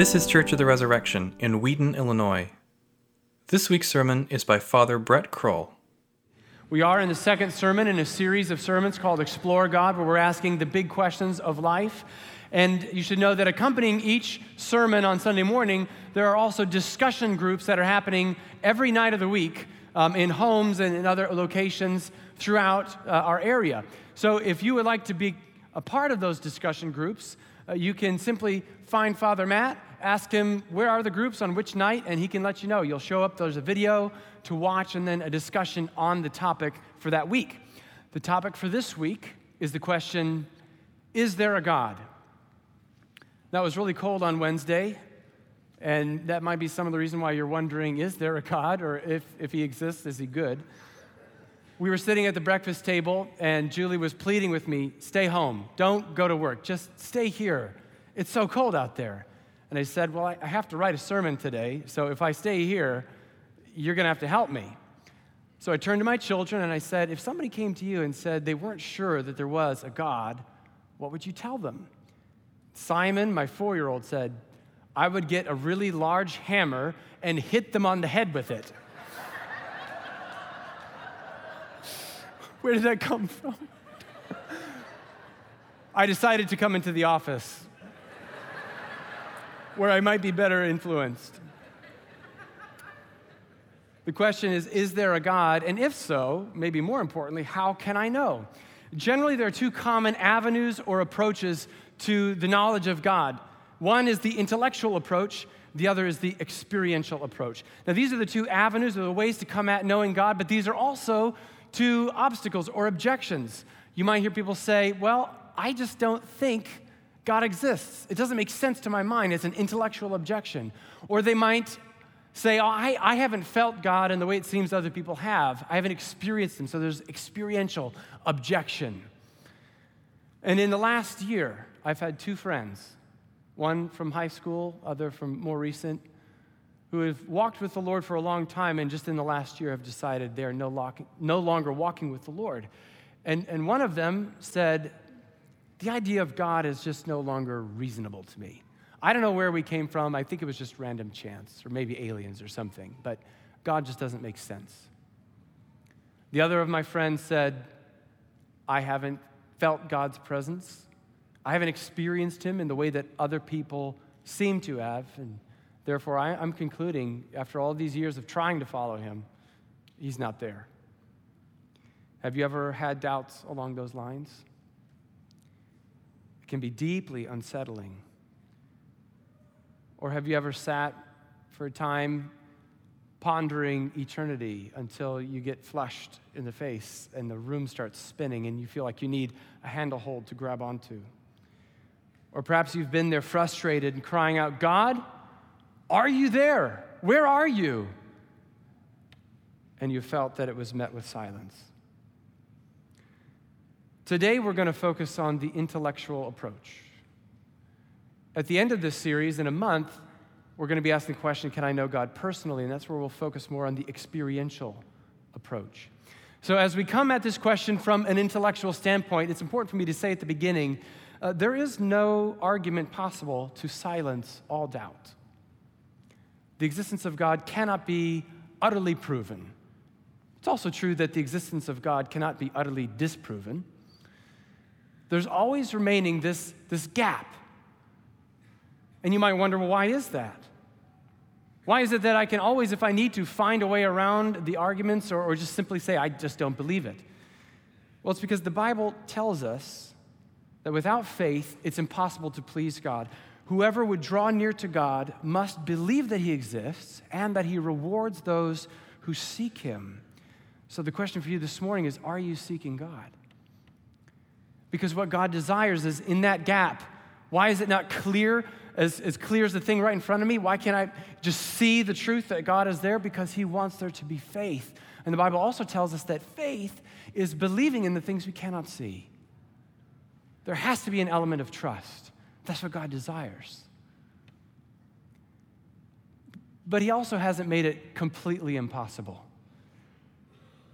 This is Church of the Resurrection in Wheaton, Illinois. This week's sermon is by Father Brett Kroll. We are in the second sermon in a series of sermons called Explore God, where we're asking the big questions of life. And you should know that accompanying each sermon on Sunday morning, there are also discussion groups that are happening every night of the week um, in homes and in other locations throughout uh, our area. So if you would like to be a part of those discussion groups, uh, you can simply find Father Matt, ask him where are the groups on which night, and he can let you know. You'll show up, there's a video to watch, and then a discussion on the topic for that week. The topic for this week is the question Is there a God? That was really cold on Wednesday, and that might be some of the reason why you're wondering is there a God, or if, if he exists, is he good? we were sitting at the breakfast table, and Julie was pleading with me stay home, don't go to work, just stay here. It's so cold out there. And I said, Well, I have to write a sermon today, so if I stay here, you're going to have to help me. So I turned to my children and I said, If somebody came to you and said they weren't sure that there was a God, what would you tell them? Simon, my four year old, said, I would get a really large hammer and hit them on the head with it. Where did that come from? I decided to come into the office where I might be better influenced. The question is Is there a God? And if so, maybe more importantly, how can I know? Generally, there are two common avenues or approaches to the knowledge of God. One is the intellectual approach, the other is the experiential approach. Now, these are the two avenues or the ways to come at knowing God, but these are also two obstacles or objections. You might hear people say, Well, I just don't think God exists. It doesn't make sense to my mind. It's an intellectual objection. Or they might say, oh, I, I haven't felt God in the way it seems other people have. I haven't experienced Him. So there's experiential objection. And in the last year, I've had two friends, one from high school, other from more recent, who have walked with the Lord for a long time and just in the last year have decided they're no, lock, no longer walking with the Lord. And, and one of them said, The idea of God is just no longer reasonable to me. I don't know where we came from. I think it was just random chance or maybe aliens or something, but God just doesn't make sense. The other of my friends said, I haven't felt God's presence. I haven't experienced Him in the way that other people seem to have. And Therefore, I, am concluding, after all these years of trying to follow him, he's not there. Have you ever had doubts along those lines? Can be deeply unsettling. Or have you ever sat for a time pondering eternity until you get flushed in the face and the room starts spinning and you feel like you need a handle hold to grab onto? Or perhaps you've been there frustrated and crying out, God, are you there? Where are you? And you felt that it was met with silence. Today, we're going to focus on the intellectual approach. At the end of this series, in a month, we're going to be asking the question Can I know God personally? And that's where we'll focus more on the experiential approach. So, as we come at this question from an intellectual standpoint, it's important for me to say at the beginning uh, there is no argument possible to silence all doubt the existence of God cannot be utterly proven. It's also true that the existence of God cannot be utterly disproven. There's always remaining this, this gap. And you might wonder, well, why is that? Why is it that I can always, if I need to, find a way around the arguments or, or just simply say, I just don't believe it? Well, it's because the Bible tells us that without faith, it's impossible to please God. Whoever would draw near to God must believe that He exists and that He rewards those who seek Him. So, the question for you this morning is Are you seeking God? Because what God desires is in that gap. Why is it not clear, as, as clear as the thing right in front of me? Why can't I just see the truth that God is there? Because He wants there to be faith. And the Bible also tells us that faith is believing in the things we cannot see. There has to be an element of trust. That's what God desires. But He also hasn't made it completely impossible.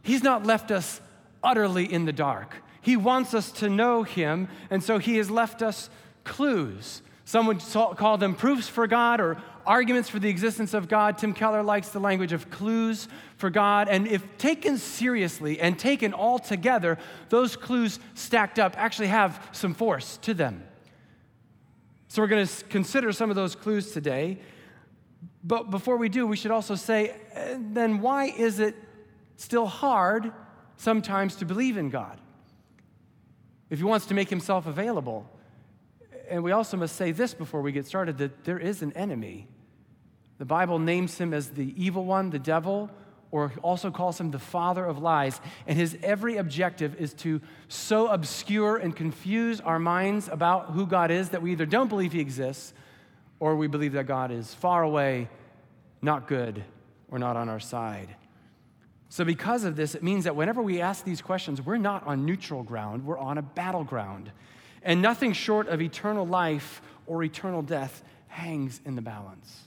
He's not left us utterly in the dark. He wants us to know Him, and so He has left us clues Some would call them proofs for God or arguments for the existence of God. Tim Keller likes the language of clues for God. And if taken seriously and taken all together, those clues stacked up actually have some force to them. So we're going to consider some of those clues today. But before we do, we should also say eh, then why is it still hard sometimes to believe in God? If he wants to make himself available, and we also must say this before we get started that there is an enemy. The Bible names him as the evil one, the devil, or also calls him the father of lies. And his every objective is to so obscure and confuse our minds about who God is that we either don't believe he exists or we believe that God is far away, not good, or not on our side. So, because of this, it means that whenever we ask these questions, we're not on neutral ground, we're on a battleground and nothing short of eternal life or eternal death hangs in the balance.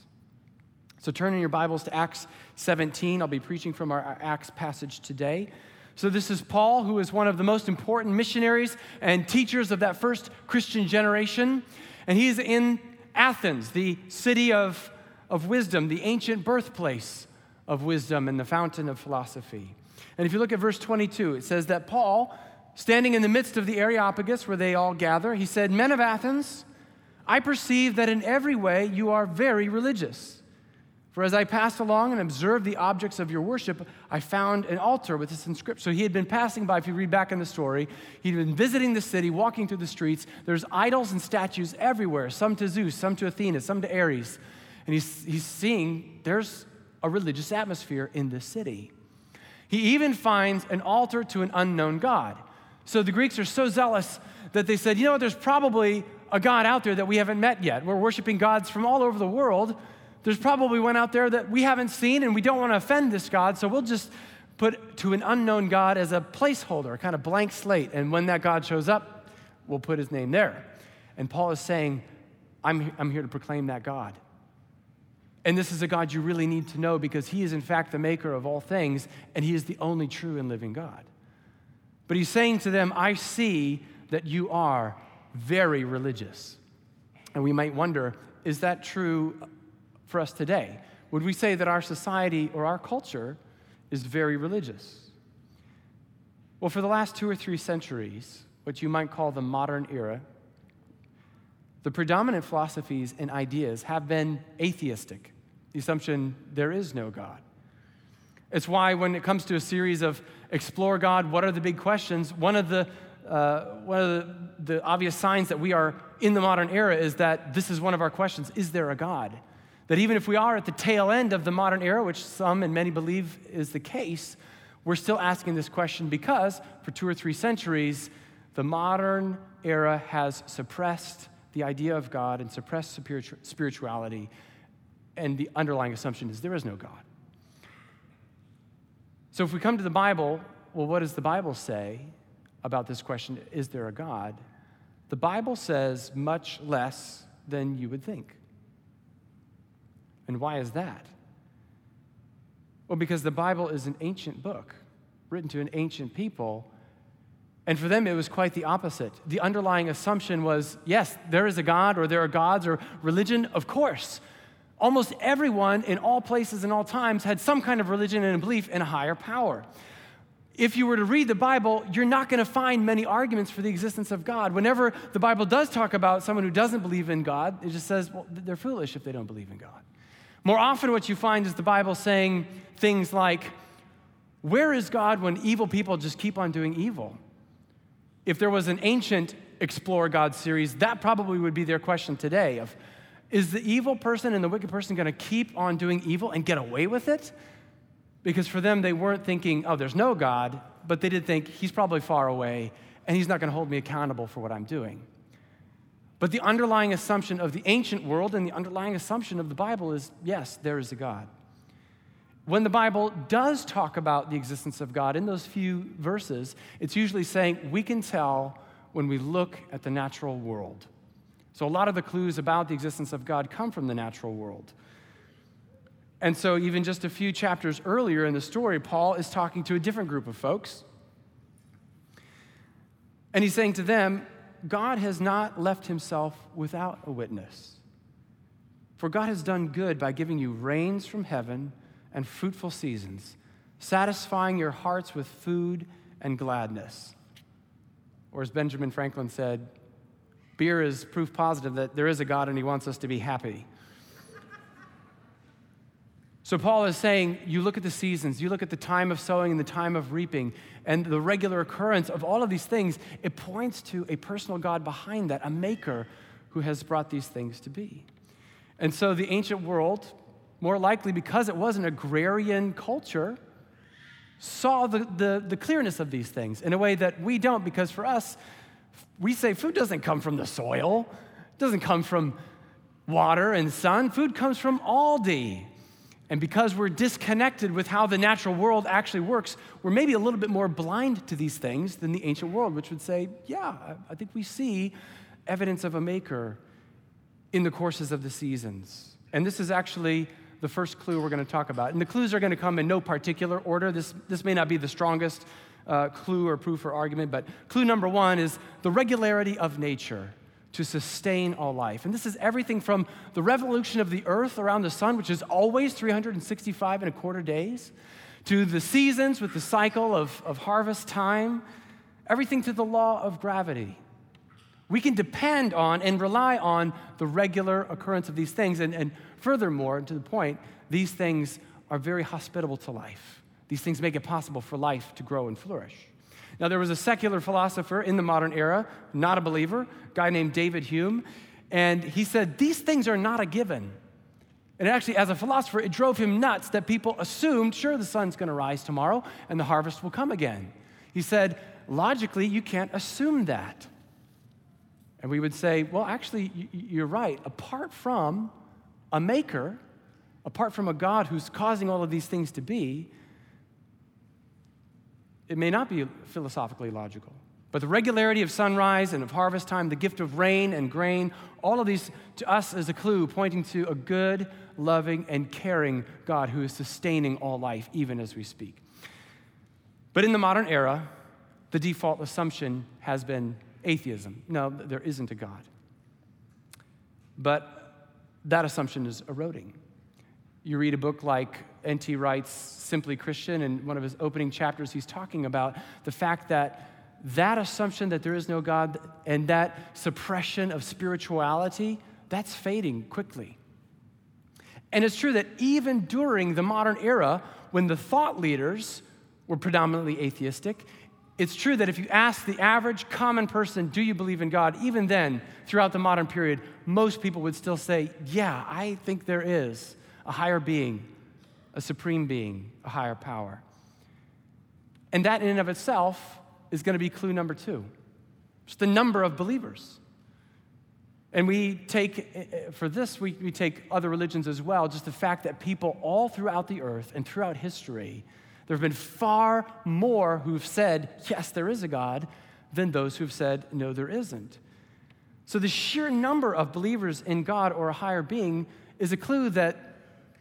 So turn in your Bibles to Acts 17. I'll be preaching from our Acts passage today. So, this is Paul, who is one of the most important missionaries and teachers of that first Christian generation. And he's in Athens, the city of, of wisdom, the ancient birthplace of wisdom and the fountain of philosophy. And if you look at verse 22, it says that Paul Standing in the midst of the Areopagus where they all gather, he said, Men of Athens, I perceive that in every way you are very religious. For as I passed along and observed the objects of your worship, I found an altar with this inscription. So he had been passing by, if you read back in the story, he'd been visiting the city, walking through the streets. There's idols and statues everywhere, some to Zeus, some to Athena, some to Ares. And he's, he's seeing there's a religious atmosphere in this city. He even finds an altar to an unknown God. So the Greeks are so zealous that they said, you know what, there's probably a God out there that we haven't met yet. We're worshiping gods from all over the world. There's probably one out there that we haven't seen, and we don't want to offend this God, so we'll just put to an unknown God as a placeholder, a kind of blank slate. And when that God shows up, we'll put his name there. And Paul is saying, I'm, I'm here to proclaim that God. And this is a God you really need to know because he is, in fact, the maker of all things, and he is the only true and living God. But he's saying to them, I see that you are very religious. And we might wonder, is that true for us today? Would we say that our society or our culture is very religious? Well, for the last two or three centuries, what you might call the modern era, the predominant philosophies and ideas have been atheistic, the assumption there is no God. It's why, when it comes to a series of Explore God, what are the big questions, one of the uh, one of the, the obvious signs that we are in the modern era is that this is one of our questions Is there a God? That even if we are at the tail end of the modern era, which some and many believe is the case, we're still asking this question because for two or three centuries, the modern era has suppressed the idea of God and suppressed spirituality. And the underlying assumption is there is no God. So if we come to the Bible, well, what does the Bible say about this question? Is there a God? The Bible says much less than you would think. And why is that? Well, because the Bible is an ancient book written to an ancient people. And for them, it was quite the opposite. The underlying assumption was yes, there is a God, or there are gods, or religion, of course almost everyone in all places and all times had some kind of religion and a belief in a higher power. If you were to read the Bible, you're not going to find many arguments for the existence of God. Whenever the Bible does talk about someone who doesn't believe in God, it just says, well, they're foolish if they don't believe in God. More often, what you find is the Bible saying things like, Where is God when evil people just keep on doing evil? If there was an ancient Explore God series, that probably would be their question today of is the evil person and the wicked person going to keep on doing evil and get away with it? Because for them, they weren't thinking, oh, there's no God, but they did think, he's probably far away and he's not going to hold me accountable for what I'm doing. But the underlying assumption of the ancient world and the underlying assumption of the Bible is yes, there is a God. When the Bible does talk about the existence of God in those few verses, it's usually saying we can tell when we look at the natural world. So, a lot of the clues about the existence of God come from the natural world. And so, even just a few chapters earlier in the story, Paul is talking to a different group of folks. And he's saying to them, God has not left himself without a witness. For God has done good by giving you rains from heaven and fruitful seasons, satisfying your hearts with food and gladness. Or as Benjamin Franklin said, beer is proof positive that there is a God and he wants us to be happy. So, Paul is saying, you look at the seasons, you look at the time of sowing and the time of reaping, and the regular occurrence of all of these things, it points to a personal God behind that, a maker who has brought these things to be. And so, the ancient world, more likely because it was an agrarian culture, saw the, the, the clearness of these things in a way that we don't, because for us, we say food doesn't come from the soil, it doesn't come from water and sun. Food comes from Aldi. And because we're disconnected with how the natural world actually works, we're maybe a little bit more blind to these things than the ancient world, which would say, yeah, I think we see evidence of a maker in the courses of the seasons. And this is actually the first clue we're going to talk about. And the clues are going to come in no particular order. This, this may not be the strongest uh, clue or proof or argument, but clue number one is the regularity of nature to sustain all life. And this is everything from the revolution of the earth around the sun, which is always 365 and a quarter days, to the seasons with the cycle of, of harvest time, everything to the law of gravity. We can depend on and rely on the regular occurrence of these things. And, and furthermore, to the point, these things are very hospitable to life. These things make it possible for life to grow and flourish. Now, there was a secular philosopher in the modern era, not a believer, a guy named David Hume, and he said, These things are not a given. And actually, as a philosopher, it drove him nuts that people assumed, sure, the sun's to rise tomorrow and the harvest will come again. He said, logically, you can't assume that. And we would say, well, actually, you're right. Apart from a maker, apart from a God who's causing all of these things to be, it may not be philosophically logical. But the regularity of sunrise and of harvest time, the gift of rain and grain, all of these to us is a clue pointing to a good, loving, and caring God who is sustaining all life, even as we speak. But in the modern era, the default assumption has been atheism. No, there isn't a God. But that assumption is eroding. You read a book like N.T. Wright's Simply Christian, and one of his opening chapters, he's talking about the fact that that assumption that there is no God and that suppression of spirituality, that's fading quickly. And it's true that even during the modern era, when the thought leaders were predominantly atheistic, it's true that if you ask the average common person, do you believe in God? Even then, throughout the modern period, most people would still say, yeah, I think there is a higher being, a supreme being, a higher power. And that in and of itself is going to be clue number two. It's the number of believers. And we take, eh, eh, for this, we, we take other religions as well, just the fact that people all throughout the earth and throughout history there have been far more who've said, yes, there is a God, than those who've said, no, there isn't. So the sheer number of believers in God or a higher being is a clue that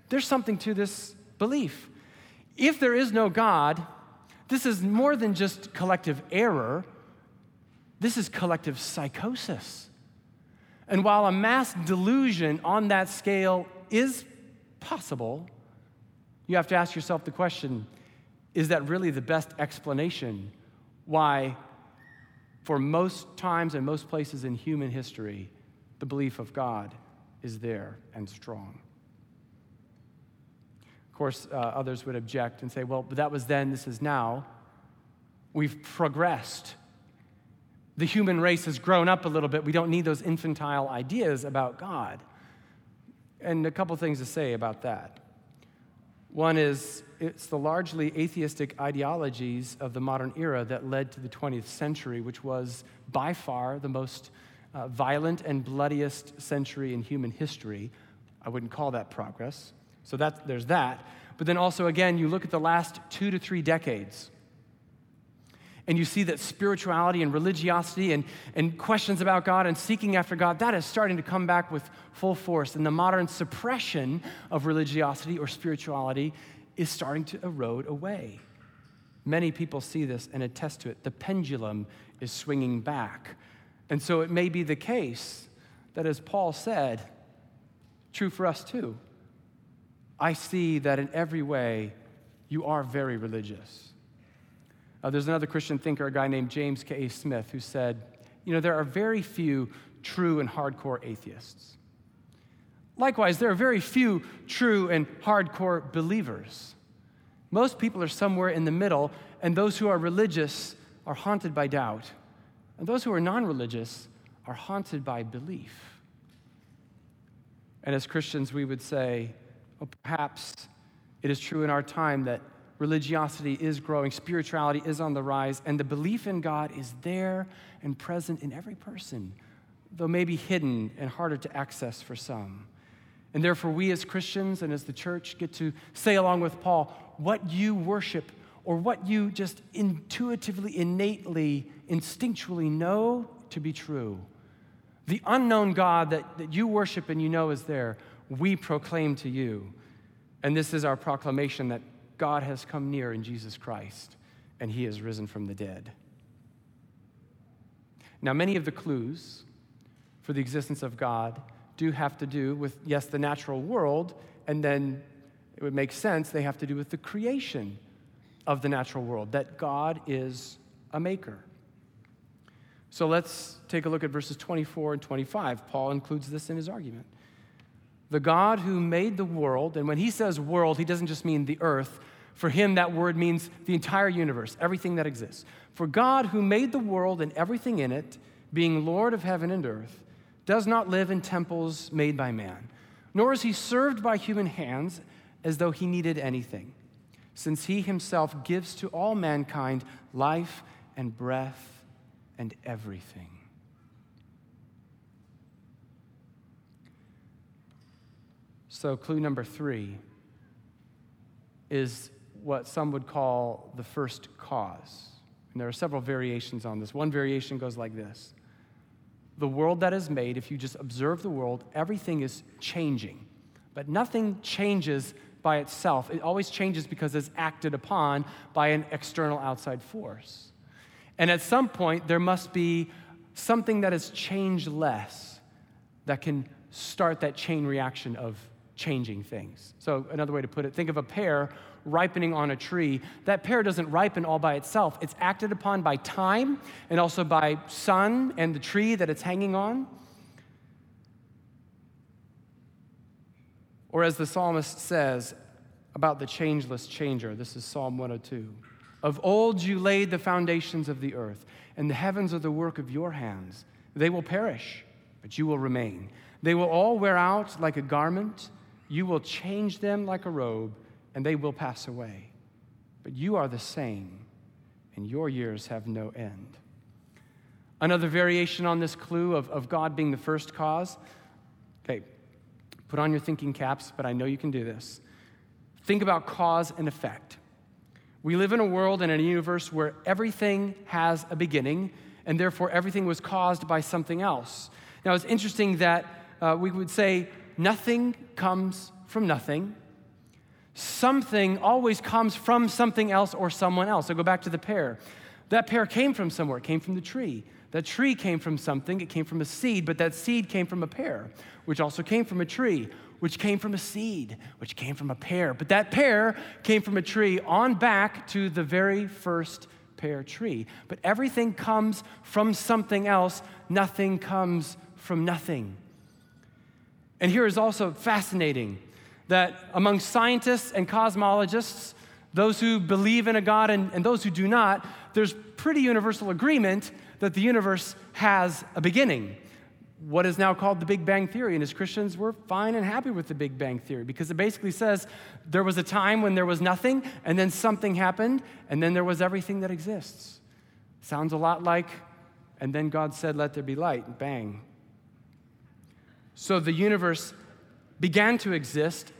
there's something to this belief. If there is no God, this is more than just collective error, this is collective psychosis. And while a mass delusion on that scale is possible, you have to ask yourself the question is that really the best explanation why, for most times and most places in human history, the belief of God is there and strong. Of course, uh, others would object and say, well, but that was then, this is now. We've progressed. The human race has grown up a little bit. We don't need those infantile ideas about God. And a couple things to say about that. One is it's the largely atheistic ideologies of the modern era that led to the 20th century, which was by far the most uh, violent and bloodiest century in human history. I wouldn't call that progress. So there's that. But then also, again, you look at the last two to three decades and you see that spirituality and religiosity and, and questions about God and seeking after God, that is starting to come back with full force. And the modern suppression of religiosity or spirituality is starting to erode away. Many people see this and attest to it. The pendulum is swinging back. And so it may be the case that, as Paul said, true for us too. I see that in every way you are very religious. Uh, there's another Christian thinker, a guy named James K. A. Smith, who said, You know, there are very few true and hardcore atheists. Likewise, there are very few true and hardcore believers. Most people are somewhere in the middle, and those who are religious are haunted by doubt, and those who are non religious are haunted by belief. And as Christians, we would say, well, perhaps it is true in our time that religiosity is growing, spirituality is on the rise, and the belief in God is there and present in every person, though maybe hidden and harder to access for some. And therefore, we as Christians and as the church get to say, along with Paul, what you worship or what you just intuitively, innately, instinctually know to be true. The unknown God that, that you worship and you know is there, we proclaim to you. And this is our proclamation that God has come near in Jesus Christ and he has risen from the dead. Now, many of the clues for the existence of God do have to do with, yes, the natural world, and then it would make sense they have to do with the creation of the natural world, that God is a maker. So let's take a look at verses 24 and 25. Paul includes this in his argument. The God who made the world, and when he says world, he doesn't just mean the earth. For him, that word means the entire universe, everything that exists. For God who made the world and everything in it, being Lord of heaven and earth, does not live in temples made by man, nor is he served by human hands as though he needed anything, since he himself gives to all mankind life and breath and everything. So, clue number three is what some would call the first cause. And there are several variations on this. One variation goes like this the world that is made, if you just observe the world, everything is changing. But nothing changes by itself. It always changes because it's acted upon by an external outside force. And at some point, there must be something that has changed less that can start that chain reaction of changing things. So, another way to put it think of a pear ripening on a tree, that pear doesn't ripen all by itself. It's acted upon by time and also by sun and the tree that it's hanging on. Or as the psalmist says about the changeless changer, this is Psalm 102. Of old you laid the foundations of the earth, and the heavens are the work of your hands. They will perish, but you will remain. They will all wear out like a garment. You will change them like a robe and they will pass away. But you are the same, and your years have no end. Another variation on this clue of, of God being the first cause. Okay, put on your thinking caps, but I know you can do this. Think about cause and effect. We live in a world and a universe where everything has a beginning, and therefore everything was caused by something else. Now, it's interesting that uh, we would say nothing comes from nothing, something always comes from something else or someone else. I go back to the pear. That pear came from somewhere, it came from the tree. That tree came from something, it came from a seed, but that seed came from a pear, which also came from a tree, which came from a seed, which came from a pear. But that pear came from a tree on back to the very first pear tree. But everything comes from something else, nothing comes from nothing. And here is also fascinating that among scientists and cosmologists, those who believe in a God and, and those who do not, there's pretty universal agreement that the universe has a beginning. What is now called the Big Bang Theory. And as Christians, we're fine and happy with the Big Bang Theory because it basically says there was a time when there was nothing, and then something happened, and then there was everything that exists. Sounds a lot like, and then God said, Let there be light, bang. So the universe began to exist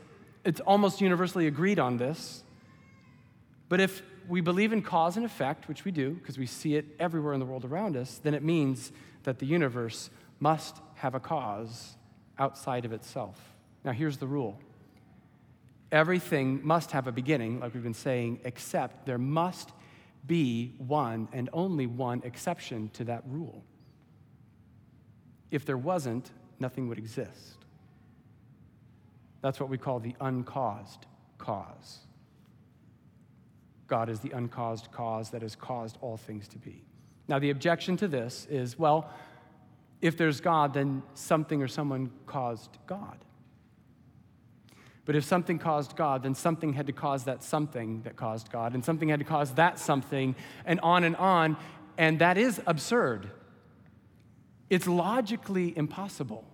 it's almost universally agreed on this. But if we believe in cause and effect, which we do because we see it everywhere in the world around us, then it means that the universe must have a cause outside of itself. Now, here's the rule everything must have a beginning, like we've been saying, except there must be one and only one exception to that rule. If there wasn't, nothing would exist. That's what we call the uncaused cause. God is the uncaused cause that has caused all things to be. Now, the objection to this is well, if there's God, then something or someone caused God. But if something caused God, then something had to cause that something that caused God, and something had to cause that something, and on and on. And that is absurd. It's logically impossible.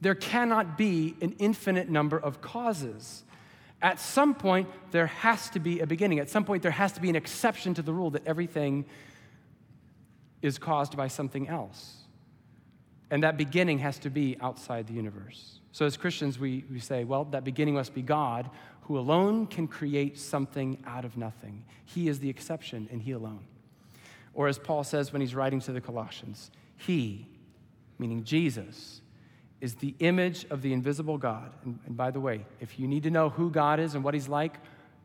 There cannot be an infinite number of causes. At some point, there has to be a beginning. At some point, there has to be an exception to the rule that everything is caused by something else. And that beginning has to be outside the universe. So, as Christians, we, we say, well, that beginning must be God, who alone can create something out of nothing. He is the exception, and He alone. Or as Paul says when he's writing to the Colossians, He, meaning Jesus, is the image of the invisible God. And, and, by the way, if you need to know who God is and what He's like,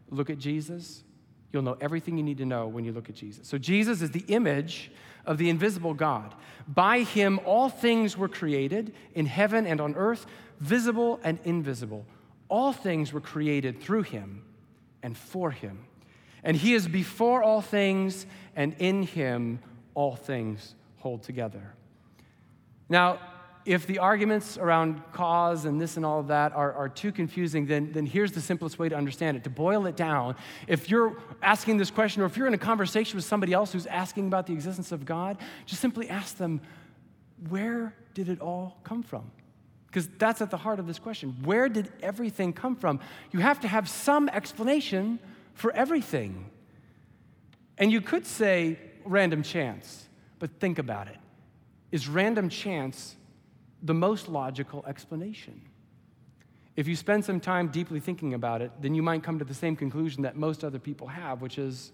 look at Jesus. You'll know everything you need to know when you look at Jesus. So, Jesus is the image of the invisible God. By Him, all things were created in heaven and on earth, visible and invisible. All things were created through Him and for Him. And He is before all things, and in Him, all things hold together. Now, if the arguments around cause and this and all of that are, are too confusing, then, then here's the simplest way to understand it. To boil it down, if you're asking this question or if you're in a conversation with somebody else who's asking about the existence of God, just simply ask them, where did it all come from? Because that's at the heart of this question. Where did everything come from? You have to have some explanation for everything. And you could say random chance, but think about it. Is random chance the most logical explanation. If you spend some time deeply thinking about it, then you might come to the same conclusion that most other people have, which is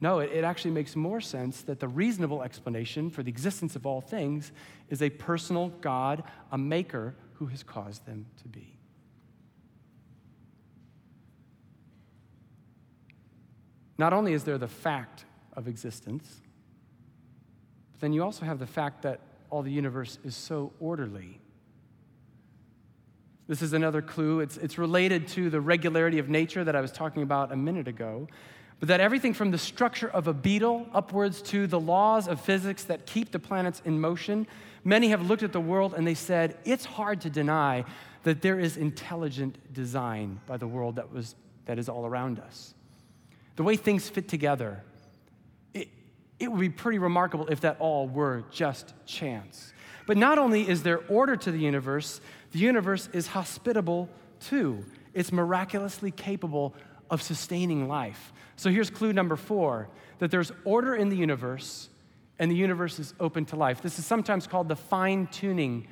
no, it, it actually makes more sense that the reasonable explanation for the existence of all things is a personal God, a maker who has caused them to be. Not only is there the fact of existence, but then you also have the fact that all the universe is so orderly. This is another clue. It's, it's related to the regularity of nature that I was talking about a minute ago. But that everything from the structure of a beetle upwards to the laws of physics that keep the planets in motion, many have looked at the world and they said, it's hard to deny that there is intelligent design by the world that, was, that is all around us. The way things fit together, it would be pretty remarkable if that all were just chance. But not only is there order to the universe, the universe is hospitable too. It's miraculously capable of sustaining life. So here's clue number four that there's order in the universe and the universe is open to life. This is sometimes called the fine tuning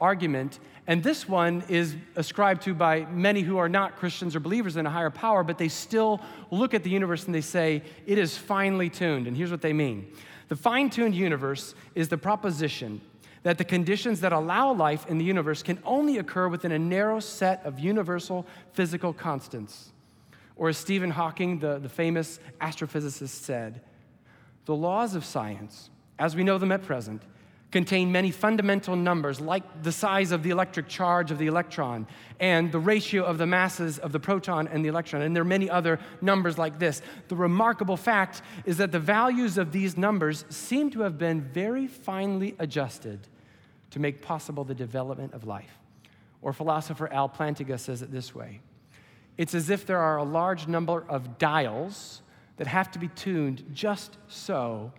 argument. And this one is ascribed to by many who are not Christians or believers in a higher power, but they still look at the universe and they say, it is finely tuned. And here's what they mean the fine tuned universe is the proposition that the conditions that allow life in the universe can only occur within a narrow set of universal physical constants. Or as Stephen Hawking, the, the famous astrophysicist, said, the laws of science, as we know them at present, contain many fundamental numbers, like the size of the electric charge of the electron and the ratio of the masses of the proton and the electron. And there are many other numbers like this. The remarkable fact is that the values of these numbers seem to have been very finely adjusted to make possible the development of life. Or philosopher Al Plantinga says it this way It's as if there are a large number of dials that have to be tuned just so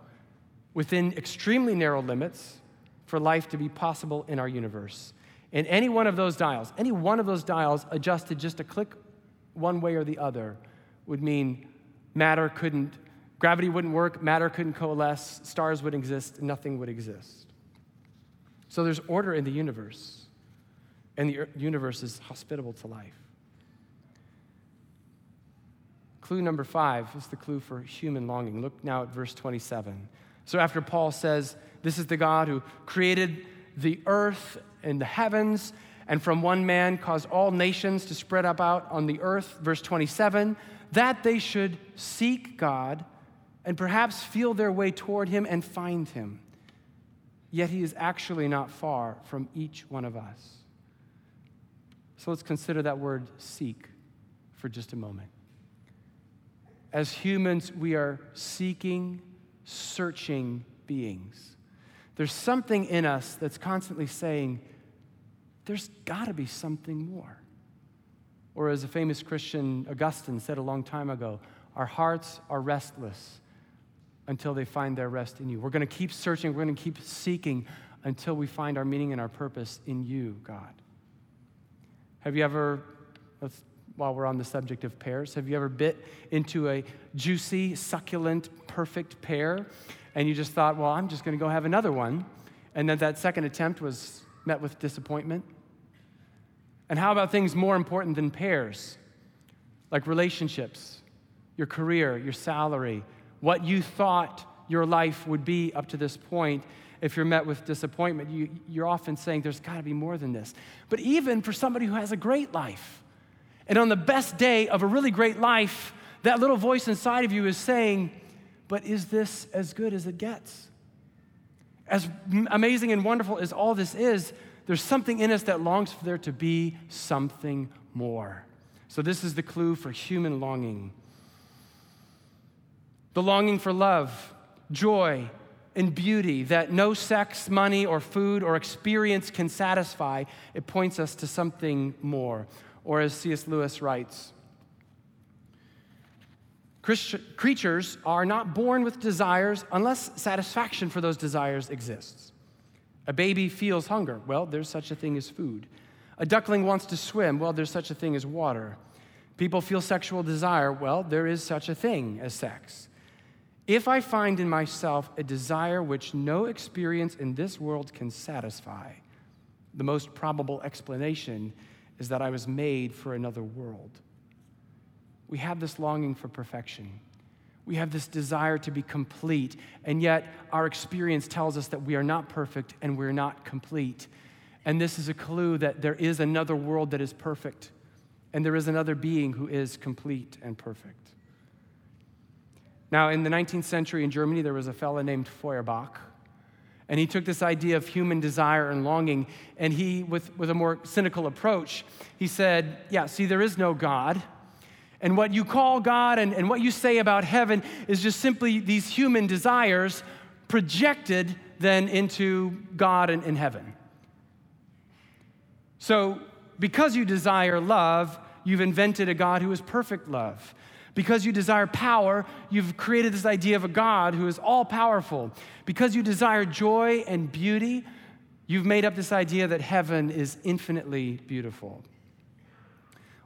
within extremely narrow limits for life to be possible in our universe. And any one of those dials, any one of those dials adjusted just a click one way or the other would mean matter couldn't, gravity wouldn't work, matter couldn't coalesce, stars would exist, nothing would exist. So there's order in the universe, and the universe is hospitable to life. Clue number five is the clue for human longing. Look now at verse 27. So after Paul says, This is the God who created the earth and the heavens, and from one man caused all nations to spread about on the earth, verse 27, that they should seek God and perhaps feel their way toward him and find him. yet he is actually not far from each one of us. So let's consider that word seek for just a moment. As humans, we are seeking, searching beings. There's something in us that's constantly saying, there's got to be something more. Or, as a famous Christian Augustine said a long time ago, our hearts are restless until they find their rest in you. We're going to keep searching, we're going to keep seeking until we find our meaning and our purpose in you, God. Have you ever, while we're on the subject of pears, have you ever bit into a juicy, succulent, perfect pear and you just thought, well, I'm just going to go have another one? And then that second attempt was met with disappointment? And how about things more important than pears, like relationships, your career, your salary, what you thought your life would be up to this point? If you're met with disappointment, you, you're often saying, There's got to be more than this. But even for somebody who has a great life, and on the best day of a really great life, that little voice inside of you is saying, But is this as good as it gets? As amazing and wonderful as all this is, there's something in us that longs for there to be something more. So, this is the clue for human longing the longing for love, joy, and beauty that no sex, money, or food or experience can satisfy. It points us to something more. Or, as C.S. Lewis writes, creatures are not born with desires unless satisfaction for those desires exists. A baby feels hunger. Well, there's such a thing as food. A duckling wants to swim. Well, there's such a thing as water. People feel sexual desire. Well, there is such a thing as sex. If I find in myself a desire which no experience in this world can satisfy, the most probable explanation is that I was made for another world. We have this longing for perfection. We have this desire to be complete, and yet our experience tells us that we are not perfect and we're not complete. And this is a clue that there is another world that is perfect, and there is another being who is complete and perfect. Now, in the 19th century in Germany, there was a fellow named Feuerbach, and he took this idea of human desire and longing, and he, with, with a more cynical approach, he said, Yeah, see, there is no God. And what you call God and, and what you say about heaven is just simply these human desires projected then into God and in heaven. So, because you desire love, you've invented a God who is perfect love. Because you desire power, you've created this idea of a God who is all powerful. Because you desire joy and beauty, you've made up this idea that heaven is infinitely beautiful.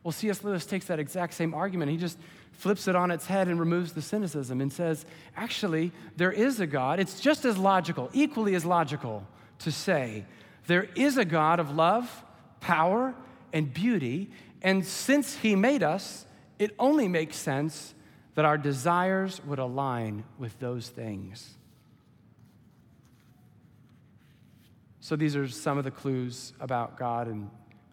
Well, C.S. Lewis takes that exact same argument. He just flips it on its head and removes the cynicism and says, actually, there is a God. It's just as logical, equally as logical to say, there is a God of love, power, and beauty. And since He made us, it only makes sense that our desires would align with those things. So, these are some of the clues about God and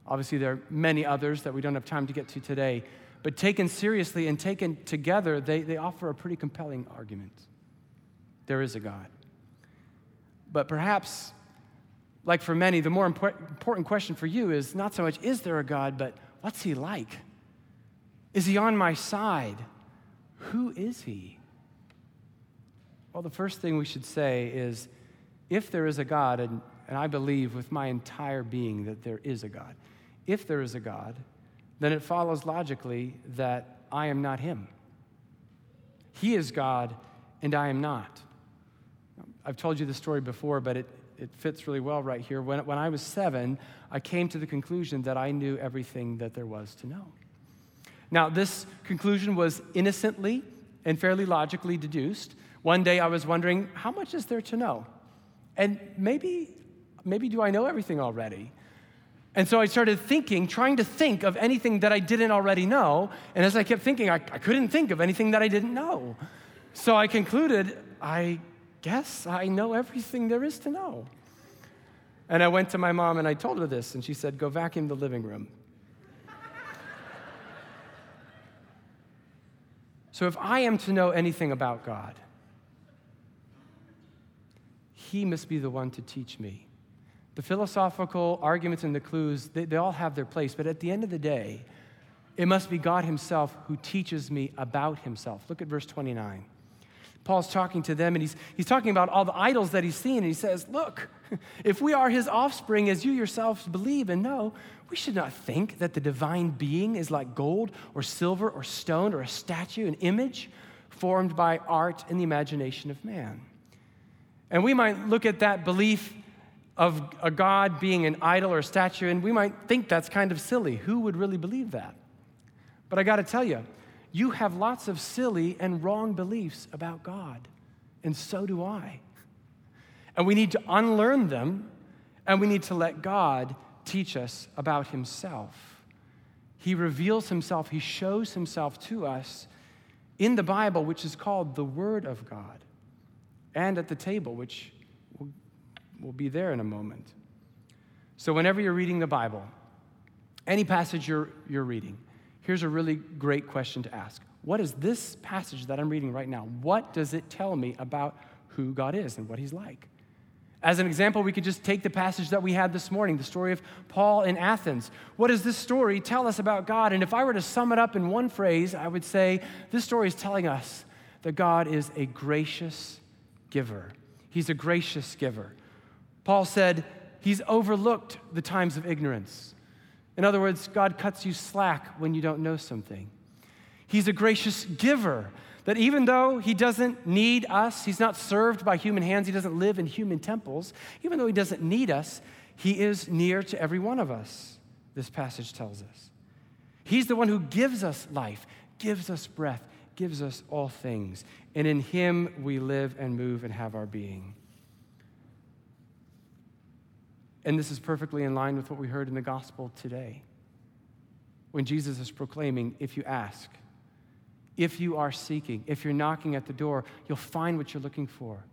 Obviously, there are many others that we don't have time to get to today. But taken seriously and taken together, they, they offer a pretty compelling argument. There is a God. But perhaps, like for many, the more important question for you is not so much, is there a God, but what's he like? Is he on my side? Who is he? Well, the first thing we should say is if there is a God, and, and I believe with my entire being that there is a God, if there is a God, then it follows logically that I am not Him. He is God and I am not. I've told you the story before, but it, it fits really well right here. When, when I was seven, I came to the conclusion that I knew everything that there was to know. Now, this conclusion was innocently and fairly logically deduced. One day I was wondering, how much is there to know? And maybe, maybe do I know everything already? And so I started thinking, trying to think of anything that I didn't already know. And as I kept thinking, I, I couldn't think of anything that I didn't know. So I concluded, I guess I know everything there is to know. And I went to my mom and I told her this, and she said, Go vacuum the living room. So if I am to know anything about God, he must be the one to teach me. The philosophical arguments and the clues, they, they all have their place, but at the end of the day, it must be God Himself who teaches me about Himself. Look at verse 29. Paul's talking to them and he's, he's talking about all the idols that he's seen. And he says, Look, if we are his offspring, as you yourselves believe and know, we should not think that the divine being is like gold or silver or stone or a statue, an image formed by art and the imagination of man. And we might look at that belief of a God being an idol or a statue, and we might think that's kind of silly. Who would really believe that? But I got to tell you, you have lots of silly and wrong beliefs about God, and so do I. And we need to unlearn them, and we need to let God teach us about Himself. He reveals Himself, He shows Himself to us in the Bible, which is called the Word of God, and at the table, which will, be there in a moment. So, whenever you're reading the Bible, any passage you're, you're reading, here's a really great question to ask What is this passage that I'm reading right now? What does it tell me about who God is and what He's like? As an example, we could just take the passage that we had this morning, the story of Paul in Athens. What does this story tell us about God? And if I were to sum it up in one phrase, I would say this story is telling us that God is a gracious giver. He's a gracious giver. Paul said he's overlooked the times of ignorance. In other words, God cuts you slack when you don't know something. He's a gracious giver. That even though he doesn't need us, he's not served by human hands, he doesn't live in human temples, even though he doesn't need us, he is near to every one of us, this passage tells us. He's the one who gives us life, gives us breath, gives us all things. And in him we live and move and have our being. And this is perfectly in line with what we heard in the gospel today. When Jesus is proclaiming, if you ask, if you are seeking, if you're knocking at the door, you'll find what you're looking for.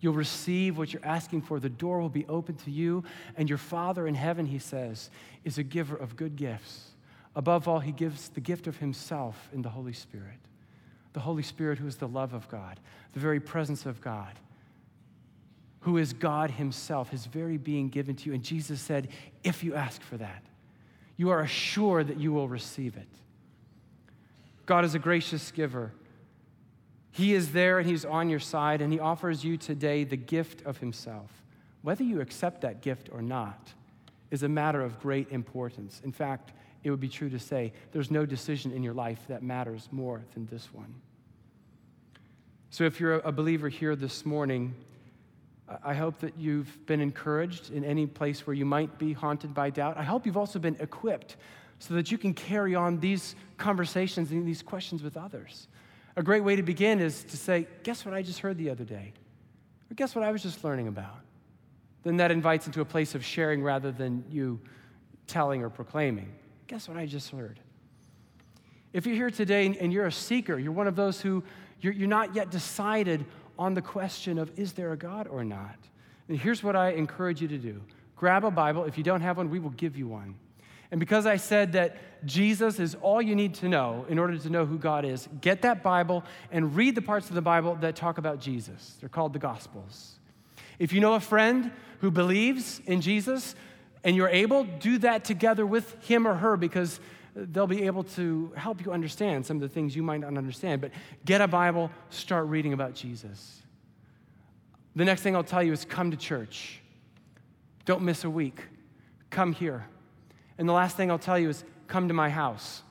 You'll receive what you're asking for. The door will be open to you. And your Father in heaven, he says, is a giver of good gifts. Above all, he gives the gift of himself in the Holy Spirit. The Holy Spirit, who is the love of God, the very presence of God, who is God himself, his very being given to you. And Jesus said, if you ask for that, you are assured that you will receive it. God is a gracious giver. He is there and He's on your side, and He offers you today the gift of Himself. Whether you accept that gift or not is a matter of great importance. In fact, it would be true to say there's no decision in your life that matters more than this one. So, if you're a believer here this morning, I hope that you've been encouraged in any place where you might be haunted by doubt. I hope you've also been equipped so that you can carry on these conversations and these questions with others. A great way to begin is to say, Guess what I just heard the other day? Or guess what I was just learning about? Then that invites into a place of sharing rather than you telling or proclaiming. Guess what I just heard? If you're here today and you're a seeker, you're one of those who you're, not yet decided on the question of is there a God or not. And here's what I encourage you to do grab a Bible. If you don't have one, we will give you one. And because I said that Jesus is all you need to know in order to know who God is, get that Bible and read the parts of the Bible that talk about Jesus. They're called the Gospels. If you know a friend who believes in Jesus and you're able, do that together with him or her because they'll be able to help you understand some of the things you might not understand. But get a Bible, start reading about Jesus. The next thing I'll tell you is come to church. Don't miss a week. Come here. And the last thing I'll tell you is come to my house.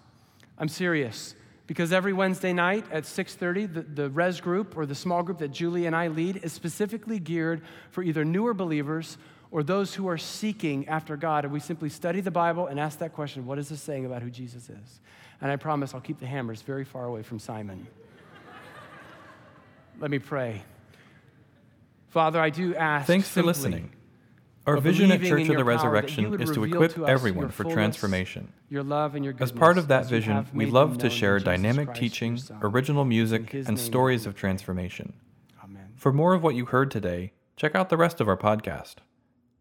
I'm serious because every Wednesday night at 6:30 the, the res group or the small group that Julie and I lead is specifically geared for either newer believers or those who are seeking after God and we simply study the Bible and ask that question what is this saying about who Jesus is? And I promise I'll keep the hammers very far away from Simon. Let me pray. Father, I do ask Thanks for listening. Our vision at Church of the your power, that you Resurrection is to equip to everyone for fullness, transformation. Your love and your As part of that vision, we love to share dynamic Christ, teaching, Son. original music, and stories of transformation. Amen. For more of what you heard today, check out the rest of our podcast.